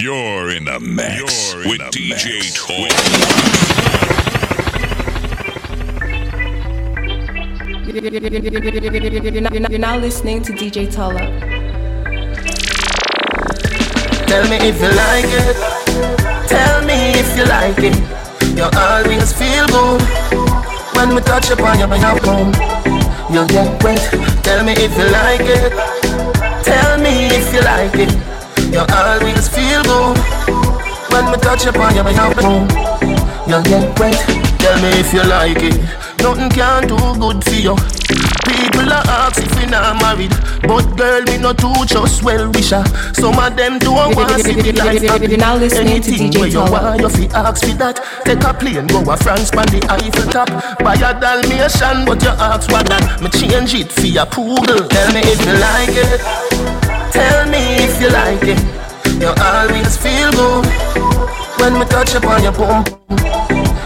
You're in the mix You're with DJ Toy. You're now listening to DJ Tolo. Tell me if you like it. Tell me if you like it. You always feel good when we touch upon your home. You'll get wet. Tell me if you like it. Tell me if you like it. You always feel good when we touch upon you, home. You get wet. Tell me if you like it. Nothing can do good for you. People are ask if we not married, but girl, we not too just well wisher. Some of them don't want to see me life happy. Now listening Anything to where DJ you want, you fi ask for that. Take a plane, go a France, pan the Eiffel top. Buy a Dalmatian, but you ask what that. Me change it for a poodle. Tell me if you like it. Tell me if you like it. You always feel good when we touch upon your bum.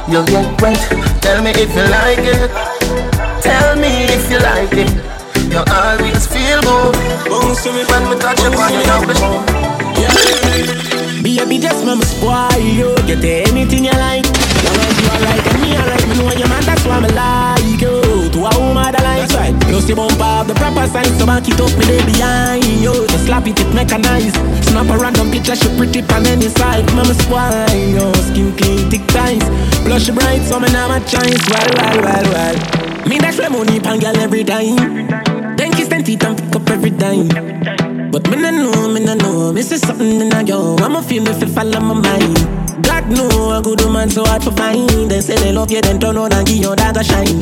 You get wet. Tell me if you like it. Tell me if you like it. You always feel good when we touch upon your bum. Baby, just mama spoil you. Get anything you like. Long as you alright and me alright. Me know your man, that's why me like see bump up the proper sign, so back it up me day behind you. the slap it, it mechanized. Snap a random picture, she pretty pan any side. Mama spoil you. Skin clean, thick ties. Blush bright, so me now my chance. Well, well, well, well. Me dash my money pan girl every time. Then kiss them teeth and pick up every time. But me no know, me no know. Me say something in a yo. I'ma feel me fall on my mind. God know a good woman so hard to find. They say they love you, then turn on and give your dagger shine.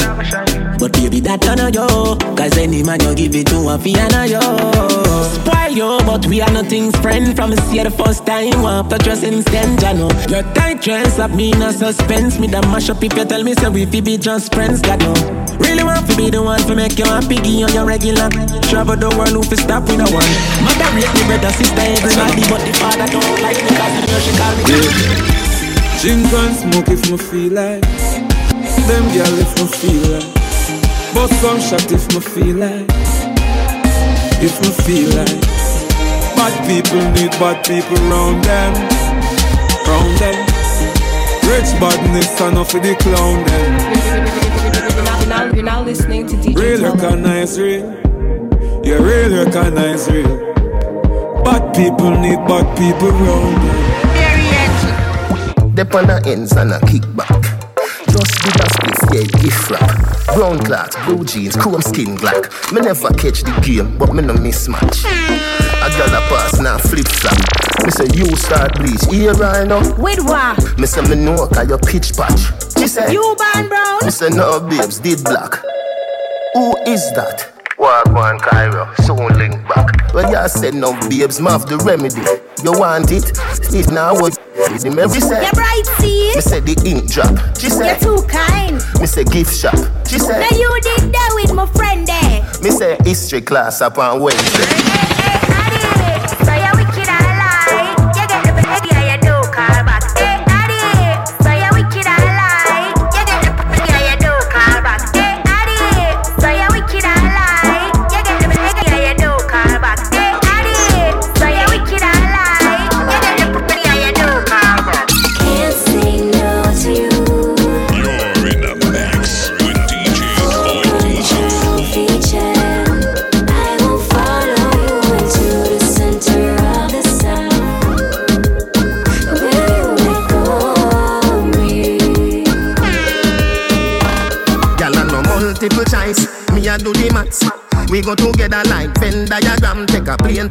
But baby, that turn on yo. Cause any man you give it to a fiana yo. Spoil yo, but we are nothing's friend. From see you the first time, want to trust instant, I know. Your tight dress up me in a suspense. Me that mash up if you tell me say we be just friends, God know. Really want to be the one to make you happy, give on your regular. Travel the world, who stop with no one. Mother rate me, brother, sister, everybody, but the father don't like me cause you know she call me. Drink and smoke if me feel like Them girl if me feel like But some shot if me feel like If me feel like Bad people need bad people round them Round them Rich badness enough for the clown them You're now, listening to DJ Real recognize real Yeah, real recognize real Bad people need bad people round them Dep on the ends and a kickback. Just did a spliff, yeah, gift wrap. Brown cloth, blue jeans, chrome skin black. Me never catch the game, but me no mismatch. A gal a pass now flip flop. Me say you start bleach, here right now. With what? Me say me know cause you pitch patch. She say You born brown? Me say no babes, did black. Who is that? Walk on Cairo, soon link back. Well, you said no babes, mav the remedy. You want it? If now what? Did him every say? You bright see? Me say the ink drop. She You're too kind. me say gift shop. She say, Now you did that with my friend there. me say history class up on Wednesday.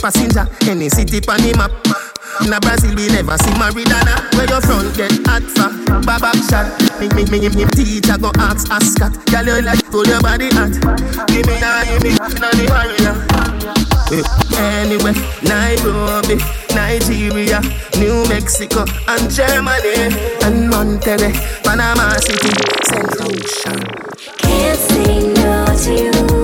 Passenger, any city pan the map. Na Brazil we never see Maridana. Where your front get hot for Babak shot. Me me me me teacher go ask Ascot. Gyal you like pull your body hot. Give me a give me a the. Eh, Anyway, Nairobi, Nigeria, New Mexico, and Germany, and Monterrey, Panama City, St. Lucia. Can't say no to you.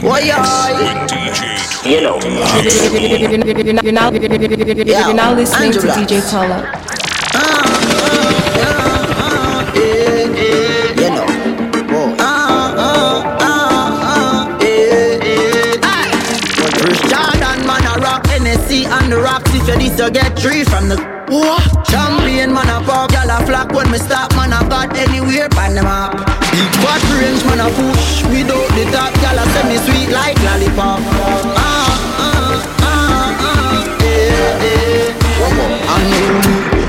DJ You know. You're now, you're now, listening to. DJ. Ah, ah, ah, ah, eh, eh. You get three from the. Champion man a pop, gyal a flock when stop man a got anywhere pan them up. Big range man a push the top, me sweet like lollipop. Ah ah ah ah, eh eh. And me,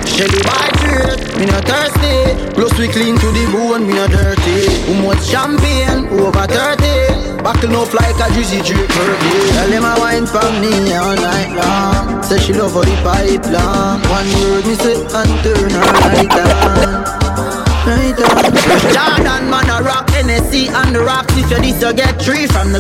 Shelly by trade, me no thirsty. Plus we clean to the bone, me no dirty. Who much champagne? Over thirty. Buckle enough like a juicy drip per day. Tell them I wine from me all night long. Say she love for the pipe long. One word me say and turn her right on. Right on. Jordan a NSC and the rocks. If you this you get three from the.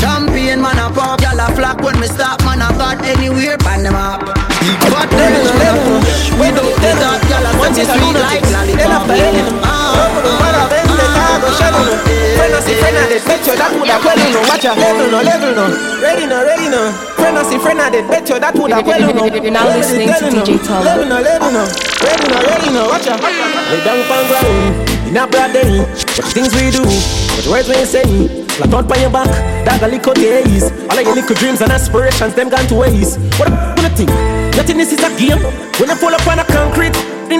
Champion man a pop, gyal a flock when me stop man a got anywhere pan them up. Big fat range man a push without the top, gyal a send me sweet like lollipop. Ah, ah, ah, Friend I see friend I did bet you that would have well no Watch your level no level no Ready no ready no Friend I see friend I did bet you that would have well no You're now listening to DJ Tola. Level no level no Ready no ready no Watch your Lay down on ground In a broad day things we do. What words we say Like out by your back Dog a little days. All your little dreams and aspirations Them gone to waste. What what a thing. Nothing this is a game. When you fall up on a In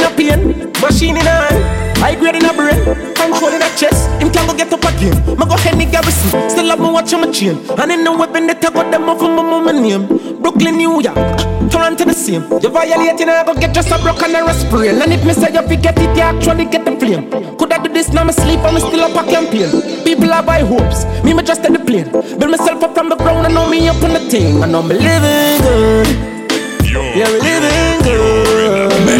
a pain Machine in hand High grade in a brain, control in a chest. Him can go get up again. Ma go Henny Garrison, still have me watch on my chain. And in the weapon that I got them off of my mama name. Brooklyn, New York, Toronto the same. You violating, I go get just a broken and a spray. And if me say you forget it, you actually get the flame. Could I do this now? Me sleep, I'm still up a campaign. People are by hopes, me me just at the plane. Build myself up from the ground and know me up on the thing. I know me living good. You're, Yeah, we living in the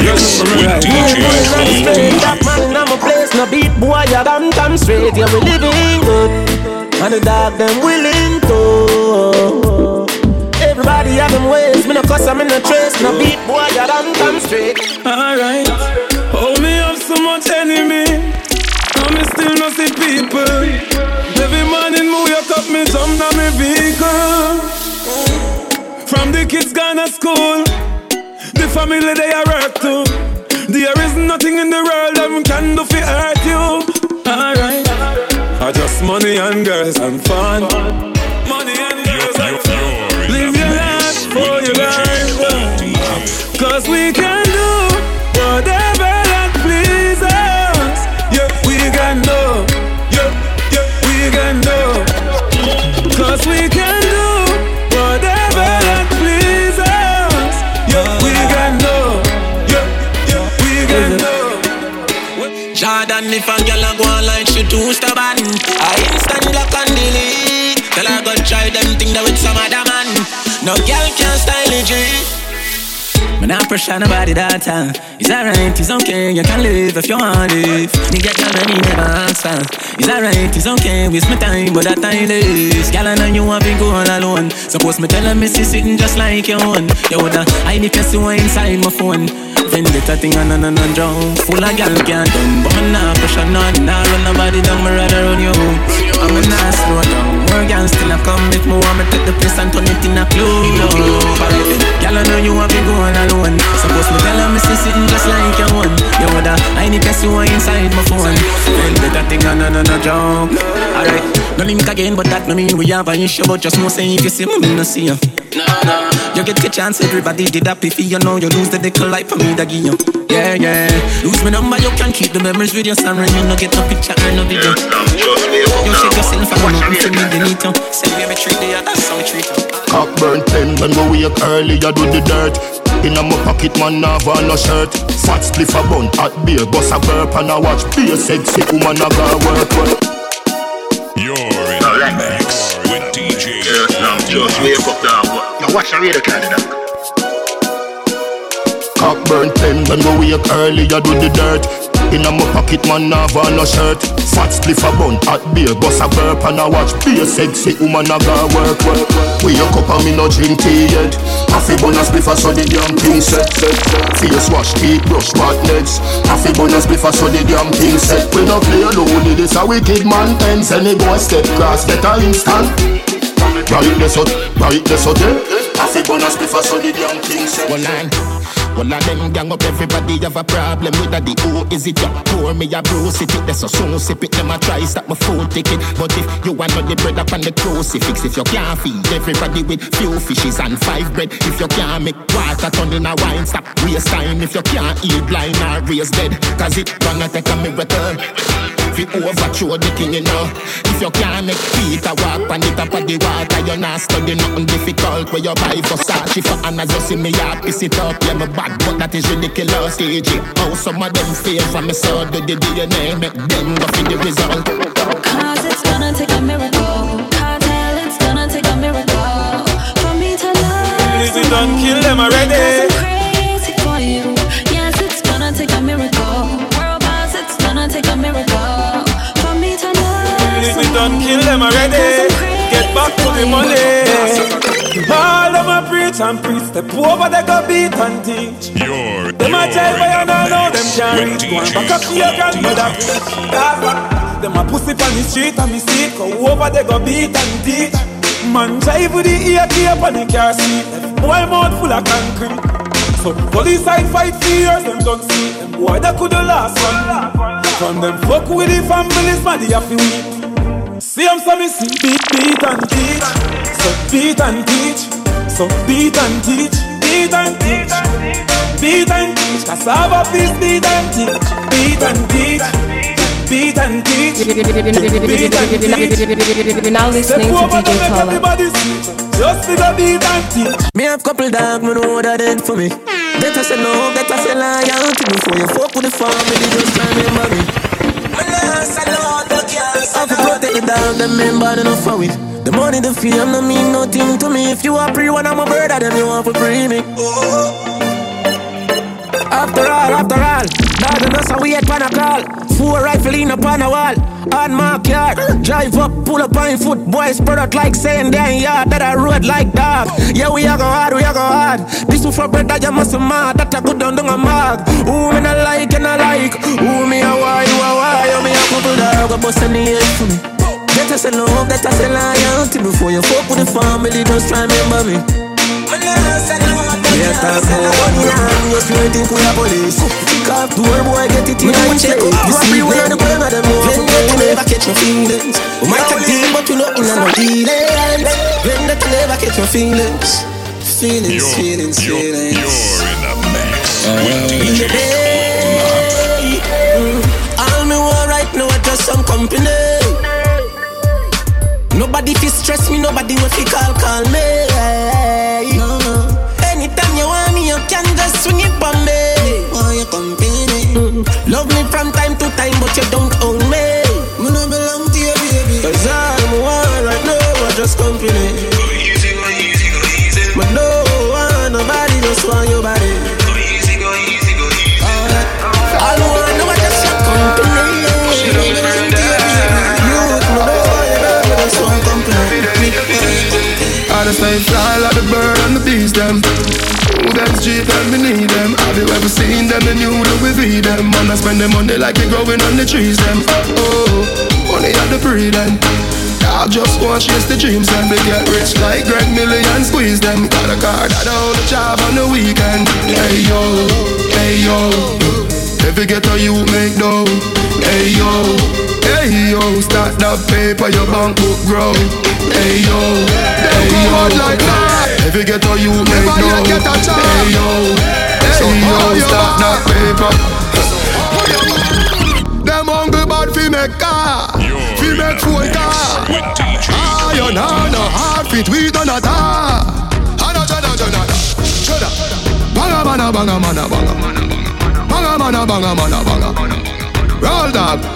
mix with DJ Cold. That man in my place, no beat boy, you done come straight. Yeah, we living good, and the dog them willing to. Everybody have them ways, me no cuss, I'm in the trace. No beat boy, you done come straight. Alright. Oh, me have so much enemy. And me still no see people. Every morning me wake up, me jump down me vehicle. From the kids gone to school, the family they are work to. There is nothing in the world that can do for hurt you. Alright. I just money and girls and fun. Money and girls and fun. Live your life for your life. Cause we can Man, I pressure nobody that time. It's alright, it's okay, you can live if you want it. Nigga can money never for. It's alright, it's okay, waste my time, but that time is. Girl, I know you want to go all alone. Suppose me tell her, me see sitting just like your own. You woulda hide the person who inside my phone. Vendetta thing on and on and drown. Full of gal can't done, but me nah pressure none. Nah run nobody down, me rather run you. I'm a nah slow down. More gal still a come if me want me take the place and turn it in a. Alright gal I know you want me tell her me see sitting just like your own. You woulda hide the person who inside my phone. Vendetta thing on no, no, and drown. Alright, no link again, but that no mean we have an issue. But just know say if you see me, me no see you. You get a chance, everybody did that piffy. You know you lose the dickle life for me, that give you. Yeah, yeah. Lose my number, you can keep the memories with your son. When you no get no picture or no video. You shake yourself, I want nothing for me, they need to. Say, baby, treat the other, so we treat you. Cock burn ten when we wake early, I do the dirt. In a my pocket, man, have on no shirt. Fat spliff a bun, hot beer, bust a burp and I watch be a sexy woman a go work. work. You're in the mix with DJ. Just wake up now. Now watch the radio candidate. Cock burn ten when we wake early, I do the dirt. In a my pocket, man, have on no shirt. Fat spliff a bun, hot beer, bust a burp and I watch be a sexy woman a go work. work. We a cup and me no drink tea yet. Half a bun a spliff a so the damn thing set. set, set. Face wash, teeth brush, back legs. Half a bun a spliff a so the damn thing set. We no play alone, this a wicked man. Ends any boy step cross, get a instant. Right this out, right this out, yeah. Half a bun a spliff a so the damn thing set. One line. All of them gang up, everybody have a problem with that. The who is it? You pour me a bruise it. That's a soon sip it. Them a try stop my food ticket. But if you want not the bread up on the crucifix, if you can't feed everybody with few fishes and five bread, if you can't make water turn in a wine, stop waste time. If you can't eat blind or raise dead, cause it gonna take a miracle. If you overthrow the king, you know. If you can't make Peter walk on the top of the water, you're not studying nothing difficult. Where you buy for and as you see me, I piss it up. Yeah, me bad, but that is ridiculous. AJ, how some of them fail from me, so do the DNA, make them go for the result. Cause it's gonna take a miracle. Cartel, it's gonna take a miracle. For me to love. Easy done, kill them already. I'm crazy for you. Yes, it's gonna take a miracle. World boss, it's gonna take a miracle. For me to love. Easy done, kill them already. Get back to the money. All of my preach and preach, step over they go beat and teach. You're, Them a jive by in and I know the them can't reach one. Back up to your grandmother. Them a pussy on the street and me see go over they go beat and teach. Man drive with the ear tape on the car seat. Boy mouth full of concrete. So police side fight years, them don't see them boy that coulda last one. From them fuck with the families, man they have to weep. See I'm so see beat, beat and teach. So beat and teach. So beat and teach. Beat and teach. Beat and teach. Cassava please beat and teach. Beat and teach. Beat and teach. Beat and teach. Now listening to DJ make Tola. everybody see. Just beat and teach. Me have couple dog, me know what that dead for me. Better say no, better say loyalty before you fuck with the family. Just remember me. I have to protect the dog, them men bad enough for it. The money, the fame, no mean nothing to me. If you are pre one, I'm a bird, then you want to free me. After all, after all, dog and us, we at a call. Four rifle in upon a wall. On my car, drive up, pull up on your foot. Boys spread out like saying damn yard that I road like dog. Yeah, we are go hard, we are go hard. This one for bread that you must mad. That I go down down a mark. Who me not like and I like. Who me a why, you a why. You me a couple dog, a bust in the for me. Better say love, better say loyalty before you fuck with the family. Just try remember me. Yeah, talk about money and you still think we are police. Kick off door, boy, get it in and check. You are free one of the ground of them. When that you never catch my feelings. We might have deal, but we not in no dealings. When that you never catch my feelings. Feelings, You're, feelings, you're, feelings. you're in the mix with DJ Hey, mm. all me want right now is just some company. Nobody fi stress me, nobody will fi call call me. No, no. Anytime you want me, you can just swing it for me. Want your company? Mm, Love me from time to time, but you don't own me. Me no belong to you, baby. Cause all me want right now is just company. But no one, nobody just want your body. Just stay fly like the bird and the bees them. Who them street and we need them. Have you ever seen them? They knew that we feed them. Man, I spend the money like it growing on the trees them. Oh, money at the pre them. I just want chase the dreams and we get rich like Greg Million squeeze them. Got a car own a job on the weekend. Hey yo, hey yo. Every ghetto you make dough. Hey yo, hey yo. Start that paper, your bank book grow. Hey yo, hey yo. like that. Every get to you make no. get a chance. Hey yo, hey yo, stop that paper. Them hungry bad fi make car Fi make phone car Ah, you know no hard fit we done a tar Hana jana jana jana Banga mana banga mana banga. Banga mana banga mana banga Roll dog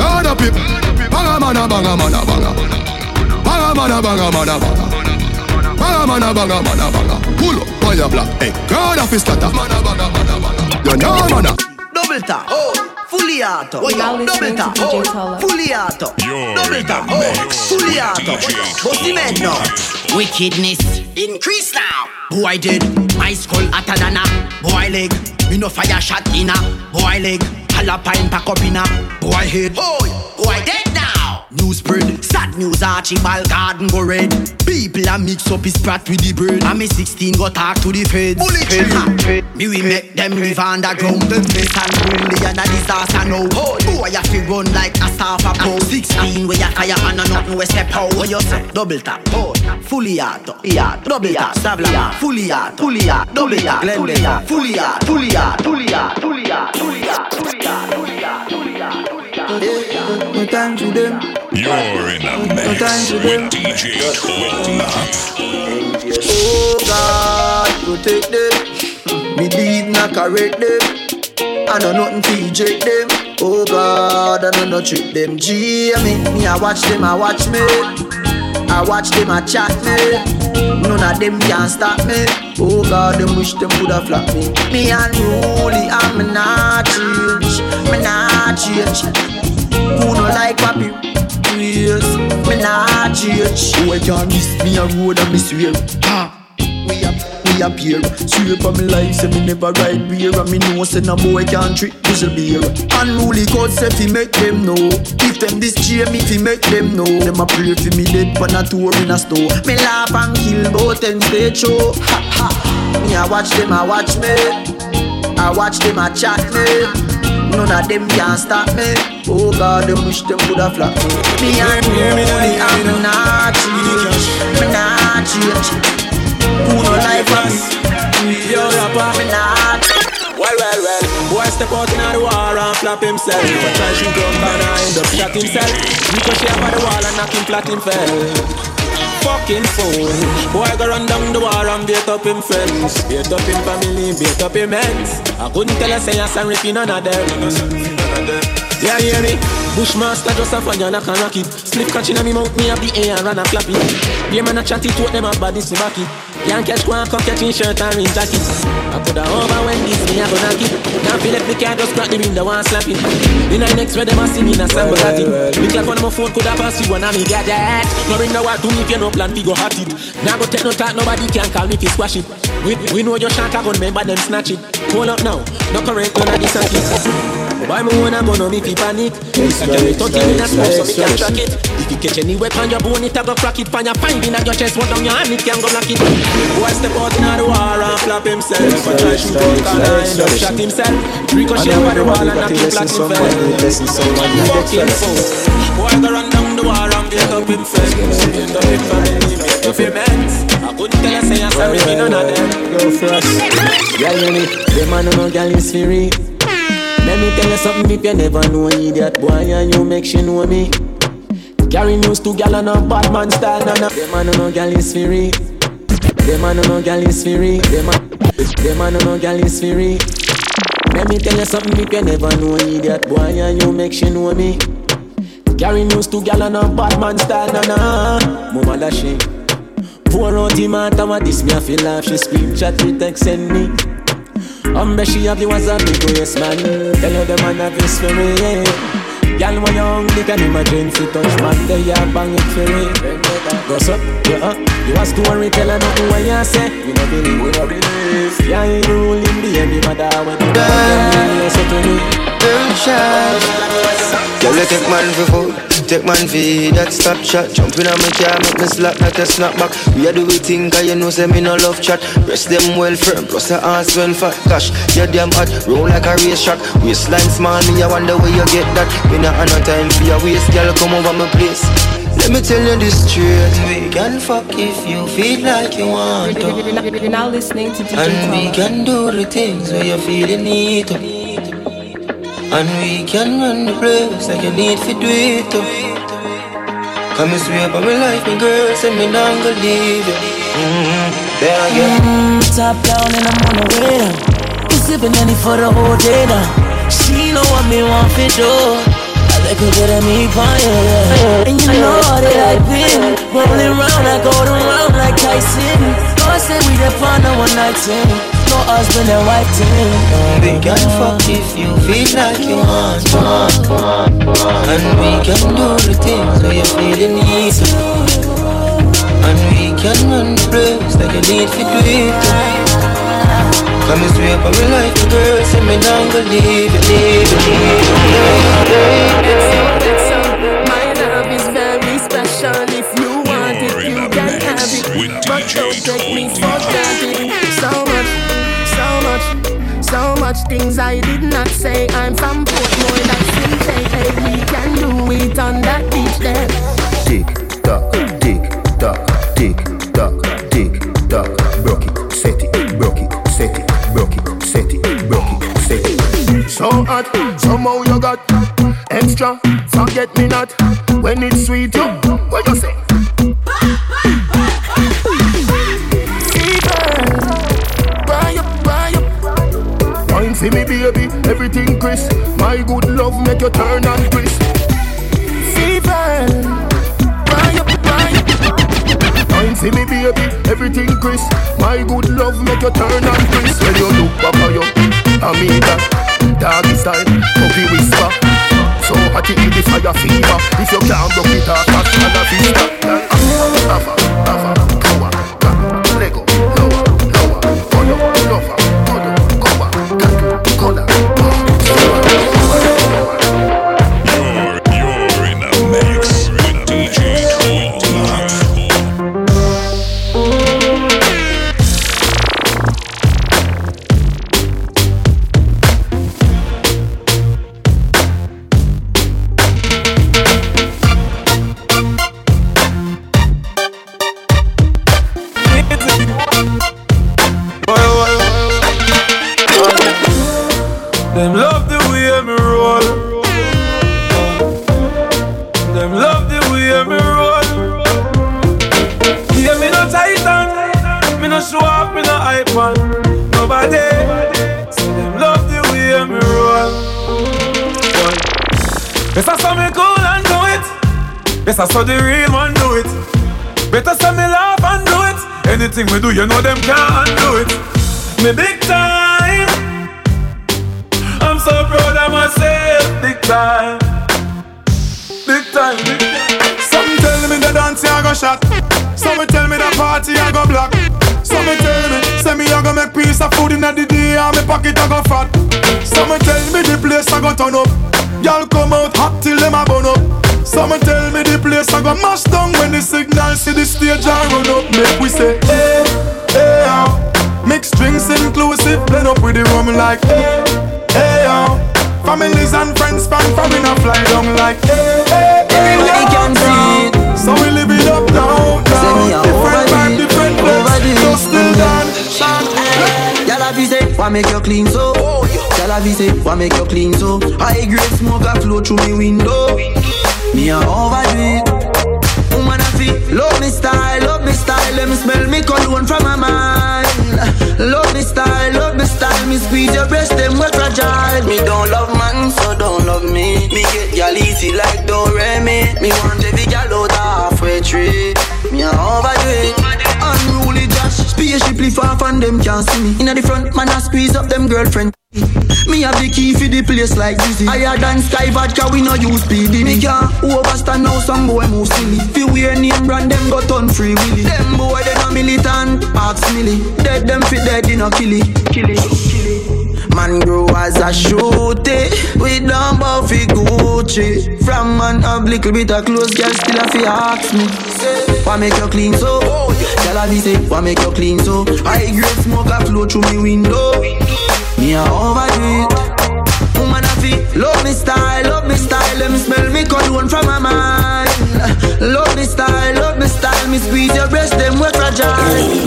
Turn up it. Banga mana banga mana banga. Banga mana banga mana banga. Banga mana banga mana banga. Pull up on your block. Hey, turn up it scatter. Mana banga mana banga. You know mana. Double tap. Oh. Fuliato, Dobeta, Fuliato, Dobeta, Fuliato, Bossimeno. Wickedness, increase now. Boy did, my skull at a boy leg, me no fire shot in a boy leg. Call a pine pack up in a boy head. Boy, boy, boy. News spread, sad news Archibald garden go red. People a mix up his brat with the bird. And me 16 go talk to the feds. Bullet tree. Me we make them live underground. The mess and bully and a disaster now. Boy a fi run like a staff a pro. 16 where ya fire and a nothing we step out. What you say? Double tap. Oh, fully auto. Yeah, double tap. Stabla. Fully auto. Fully auto. Double tap. Fully auto. Fully auto. Fully auto. Fully auto. Fully auto. Fully auto. Fully auto. Fully auto. Fully auto. No time to them. You're in the mix with DJ Cola. Oh God, protect them. Me deed not correct them. I know nothing to eject them. Oh God, I don't know no trick them. G me, me I watch them, I watch me. I watch them, I chat me. None of them can stop me. Oh God, them wish them woulda flop me. Me unruly, I'm not change. Me not change. Who no like papi? Yes, me not change. Who I can miss me a road and me swear. Ha. We up, we up here. Swear for me life, say me never ride beer. And me know say no boy can trick whistle beer. Unruly code say fi make them know. If them this cheer me fi make them know. Them a pray fi me dead pan a tour in a store. Me laugh and kill both and stage show. Ha ha. Me a watch them, I watch me. I watch them, I chat me. None of them can stop me. Oh God, them wish them coulda flop me. Me and only I'm not change. Me not change. Who no like me? Yo, rapper. Me not. Well, well, well. Boy step out in the war and flap himself. But try shoot up and I end up shot himself. Ricochet over the wall and knock him flat him fell. Fucking fool. Boy go run down the war and beat up him friends. Beat up him family, beat up him ends. I couldn't tell her say I'm sorry for none of them. Yeah, hear me? Bushmaster just a fire like a rocket. Slip catching on me mouth, me a the air and run a flap it. Yeah, man a chat it, what them a body to back it. Can't catch one, come catch in shirt and in jacket. I put a over when this me a go knock it. Now feel like the car just crack the window and slap it. The night next where them a see me in a samba got it. Look like of my phone could have passed you and I me get that. No ring no what do me if you no plan fi go hot it. Now go take no talk, nobody can call me fi squash it. We, we know your shot a gun, remember them snatch it. Hold up now, no current, none of this a. Why me wanna go no me fi panic? I carry 30 minutes smoke so me can track it. If you catch any weapon, your bone it a go crack it. Find your find in your chest, hold down your hand, it can go knock it. Boy step out in the war and flap himself. I try shoot out and I end up shot himself. Ricochet over the wall and knock him flat him fell. Fucking fool. Boy go run down the war and beat up him friends. Beat up him family, beat up him ends. I couldn't tell her say I'm sorry, me none of them. Go first. Girl, you need the man who no girl is free. Let me tell you something if you never know idiot boy and you make she know me. Carry news to gal and a bad man style and a the man no girl is free. The man no girl is free. The man, the man no girl is free. Let me tell you something if you never know idiot boy and you make she know me. Carry news to gal and a bad man style and a mama she. Pour out the matter what this me a feel laugh She scream chat me text send me Umbre she have you as a waist man. Tell her the man have his me yeah. Girl when you hungry can imagine fi touch man. They a bang it for me Goes up, yeah uh. You a story tell her nothing what you say. We no believe, we no believe. Yeah you ruling the end the mother when you come You say to me Girl, you take man for food, take man for that stop shot. Jump in on my car, make me slap, not a snap back. We a do we think, cause you know, say me no love chat. Rest them well firm, plus the ass well fat. Gosh, you damn hot, roll like a race track. Waistline small, me I wonder where you get that. Me not have no time for your waist, girl, come over my place. Let me tell you this straight. We can fuck if you feel like you want to. You're now listening to DJ And we can do the things where you feel you need to. And we can run the place like you need to do it too. Come and swear by my life, my girl, say me not gonna leave you. Mm-hmm. There I go. Mm, top down and I'm on the way down. You sipping any for the whole day now. She know what me want to do. I like her good at me fire. And you know that I've been rolling round, I go around like Tyson. God said we the a one night thing. No husband and wife thing. We can fuck if you feel like you want to. And we can do the things where you feel you need to. And we can run the place like you need to do it. Come and swear by my life, girl, say me not gonna leave you, leave you, much, things I did not say. I'm from Portmore, that's in Hey, we can do it on that beach there. Tick tock, tick tock, tick tock, tick tock. Broke it, set it, broke it, set it, broke it, set it, broke it, set it. So hot, somehow you got extra. Forget me not when it's sweet. You, what you say? Crisp. My good love make you turn and crisp. Fever, buy up, buy up. Wine for me, baby, everything crisp. My good love make you turn and crisp. When you look back at you, I mean that doggy style, puppy whisper. So hot it the fire fever. If you can't block it off, catch and time. I'm so proud of myself, big time. Big time, big time. Some tell me the dance I go shot. Some tell me the party I go block. Some tell me, say me I go make piece of food in the day and me pocket I go fat. Some tell me the place I go turn up. Y'all come out hot till them a burn up. Some tell me the place I go mash down when the signal see the stage I run up. Make we say, eh, eh, hey, hey, oh. Mixed drinks inclusive, blend up with the rum like, hey, hey, oh. Families and friends span foreign a fly down like, hey, hey, hey, can see it. So we live it up now, now. Different over vibe, different place. So still done. Y'all have say, why make you clean so? Y'all have say, why make you clean so? High grade smoke a flow through me window. Me a overdo it. Woman a feel, love me style, love me style. Let me smell me cologne from my mind. Me. Squeeze your breast, them we fragile. Me don't love man, so don't love me. Me get y'all easy like don't me. Me want every gal out halfway tree. Me a overdo it. Unruly Josh, spaceshiply far from them can't see me. Inna the front, man I squeeze up them girlfriend. Me have the key for the place like Dizzy Higher than Sky Vodka, we no use speedy Me can't overstand now some boy move silly Fi wear name brand, them go turn free willy Them boy, they no militant, ask milly Dead them fit dead, they no Killy, killy Man grow as a shooty We don't fi Gucci From man have little bit of clothes Girl still a fi ask me Why make you clean so? Girl a say, why make you clean so? High grade smoke a flow through me window Me a overdo it Woman a fi love me style, love me style Let me smell me cologne from my mind Love me style, love me style. Me squeeze your fragile.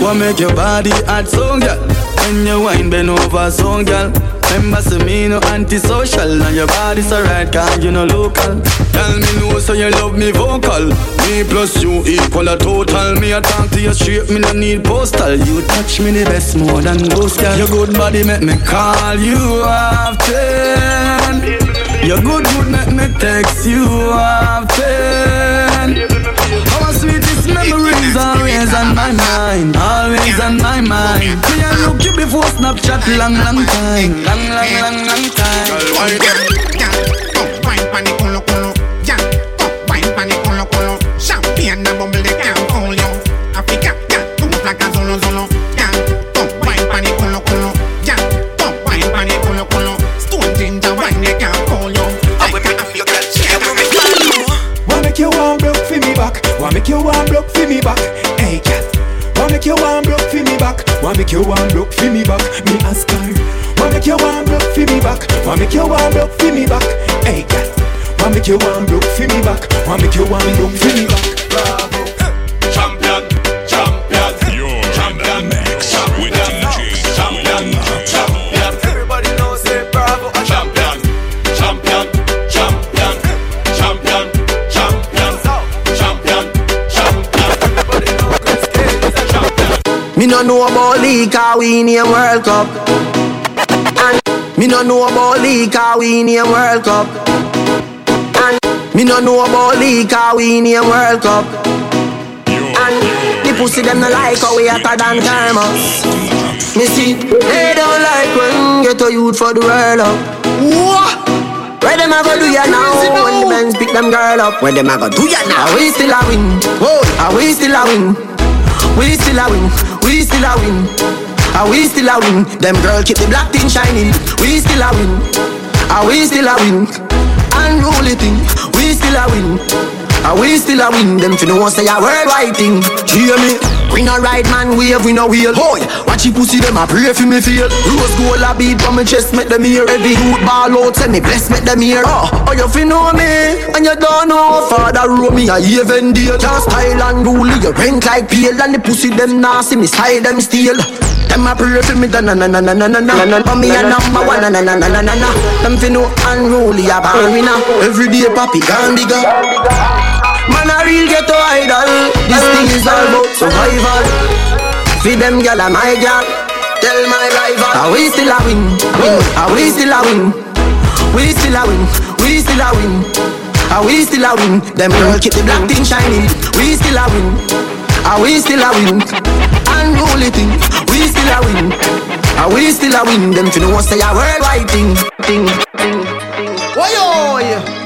What make your body hot, so girl? When you wine, bend over, so girl. Remember, say me no antisocial And your body's alright, cause you no local. Tell me no, so you love me vocal. Me plus you equal a total. Me a talk to you straight, me no need postal. You touch me the best more than those girl. Your good body make me call you often. Your good good make me text you often sweetest memories always on my mind Always on my mind Me a look you before Snapchat long long time Long long long long time Wine pan the culo culo, yeah. Oh, wine pan the culo culo. Champagne a bubble they can't hold you. Africa, yeah. Move like a zolo zolo, yeah. Oh, wine pan the culo culo, yeah. Wine pan the culo culo. Stone ginger wine they can't hold you. I will make Africa, yeah. Wanna make you one for me back? Wanna make you one broke for me back? Hey, cat. Wanna make you one broke for me back? Wanna make you one broke for me back? Me ask her. Wanna make you one broke for me back? Wanna make you one broke for me back? Hey, cat. Wanna make you one broke for me back? Wanna make you one broke for me back? No know about league, cause we in a World Cup. And me no know about league, cause we in a World Cup. And me no know about league, cause we in a World Cup. And the pussy them no like how we hotter than thermos. Me see, they don't like when get a youth for the world up. What? Where them a go do ya now? When the men's pick them girl up. Where them a go do ya now? Are we still a win? Whoa, are we still a win? We still a win, we still a win. Are we still a win? Them girl keep the black thing shining. We still a win. Are we still a win? Unruly thing. We still a win. Are we still a win? Them fi know say a worldwide thing. Hear me? We no ride man wave, we no wheel. Hoy, watch you pussy them a pray for me feel. Rose gold a beat on my chest, make them hear. Every youth ball out, say me bless, make them hear. Oh, oh you fi know me, and you don't know. Father row me a even deal. Just style and rule, you rent like pale, and the pussy them nasty, me side them steal. Them a pray for me, da na na na na na na na. Oh me a number one, na na na na na na na. Them fi know unruly a bar me now. Every day papi gone bigger. Man a real ghetto idol This thing is all about survival Feed them gal a my gal Tell my rival Are we still a win? win? Are we still a win? We still a win We still a win Are we still a win? Them girl keep the black thing shining We still a win Are we still a win? Unruly thing We still a win Are we still a win? Them fi know say a worldwide thing Thing, thing, Why yo?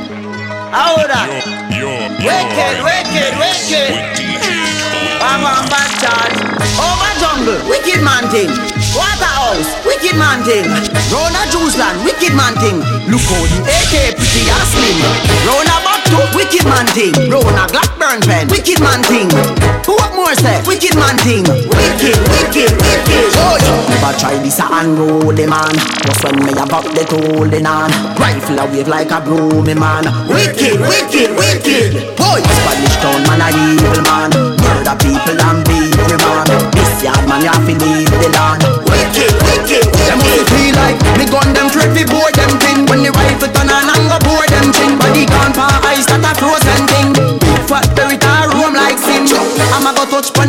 How that? Wicked, wicked, wicked. Bam bam bad charge. Oh, Over jungle, wicked man thing. Waterhouse, wicked man thing. Rona Juice Land, wicked man thing. Look how the AK pretty and slim. Rona Bacto, wicked man thing. Rona Blackburn pen, wicked man thing. What more say? Wicked man thing. Wicked, wicked, wicked. Oh, Never try this a unruly man. Just when me about the holding on. Rifle a wave like a broomy man. Wicked, wicked, wicked. Boy, Spanish town man a evil man. Murder people and beat the man. This yard man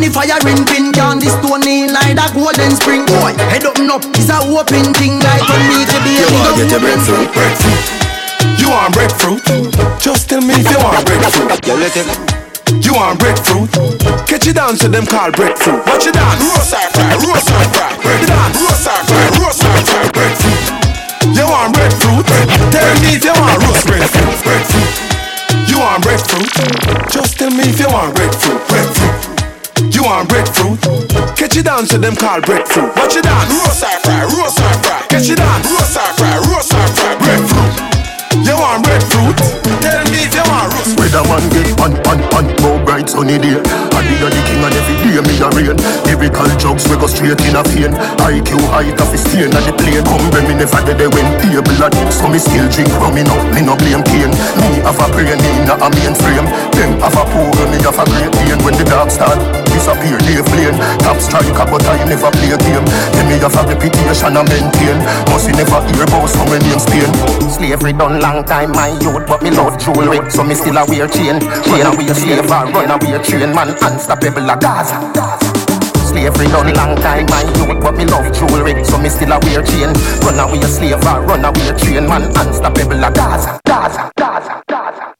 touch pon the fire ring pin. Can this stone in like that golden spring. Boy, head up and up is a open thing. Like when me to be You wanna get your breadfruit, breadfruit. You want breadfruit? Just tell me if you want breadfruit. You want breadfruit? Catch it down to them called breadfruit. Watch it down, roast fry, roast or fry. Bread down, roast fry, roast fry. Breadfruit. You want breadfruit? Tell me if you want roast breadfruit. Breadfruit. You want breadfruit? Just tell me if you want breadfruit. Breadfruit. You want breadfruit? Catch it down to them called breadfruit. Watch it down, roast or fry, roast or fry. Catch it down, roast or fry, roast or fry. Breadfruit. You want breadfruit? Tell me if you want roast. Whether man get pan pan pan, no bright sunny day. I be the king and every day me a rain. Lyrical jokes we go straight in a vein. IQ height of his stain at the plane. Come when me never did they win table at So me still drink rum, me no, me no blame cane. Me have a brain in a mainframe. Them have a poor, me have a great pain. When the dark start disappear, they flame. Top striker, but I never play a game. Then me have a reputation I maintain. Must you never hear about some name Spain. Slavery done long time, my youth, but me love jewelry, so me still a away a chain. Run away a slave or run away a train. Man, unstoppable a Gaza. Slavery done long time, my youth, but me love jewelry, so me still a wear chain. Run away a slave or run away a train. Man, unstoppable a Gaza. Gaza, Gaza, Gaza.